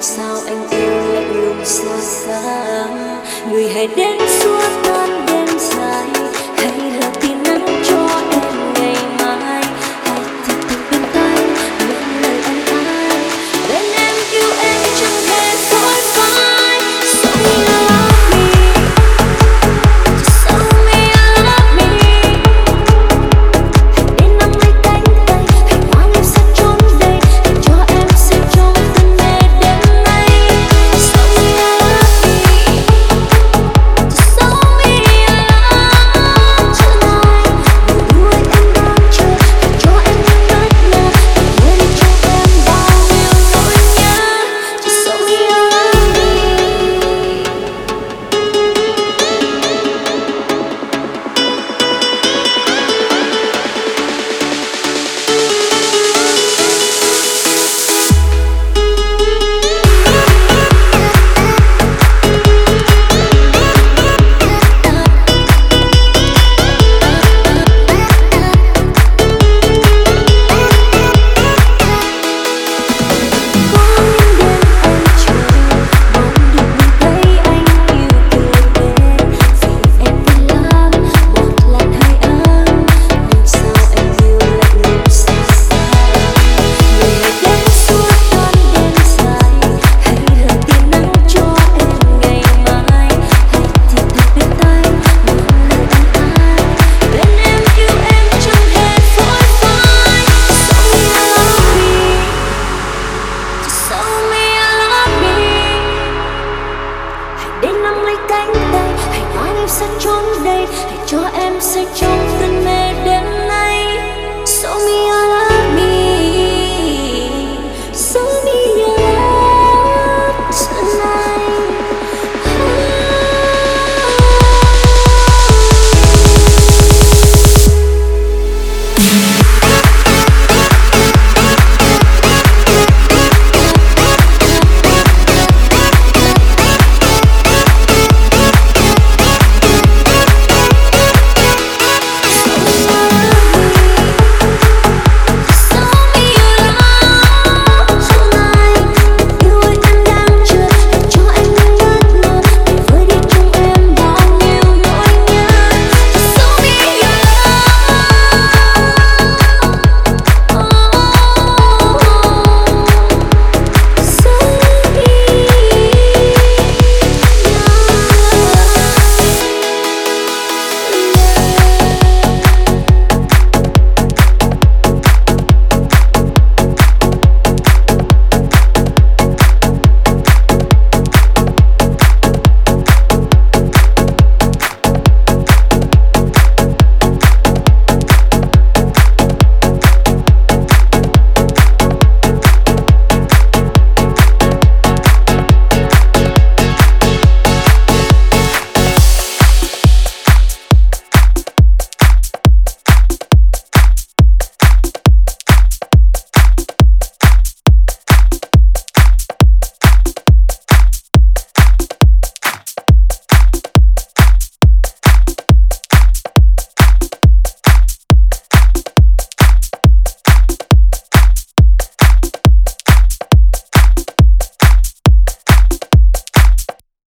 sao anh yêu lại luôn xa xa? Người hãy đến suốt sắc trốn đây hãy cho em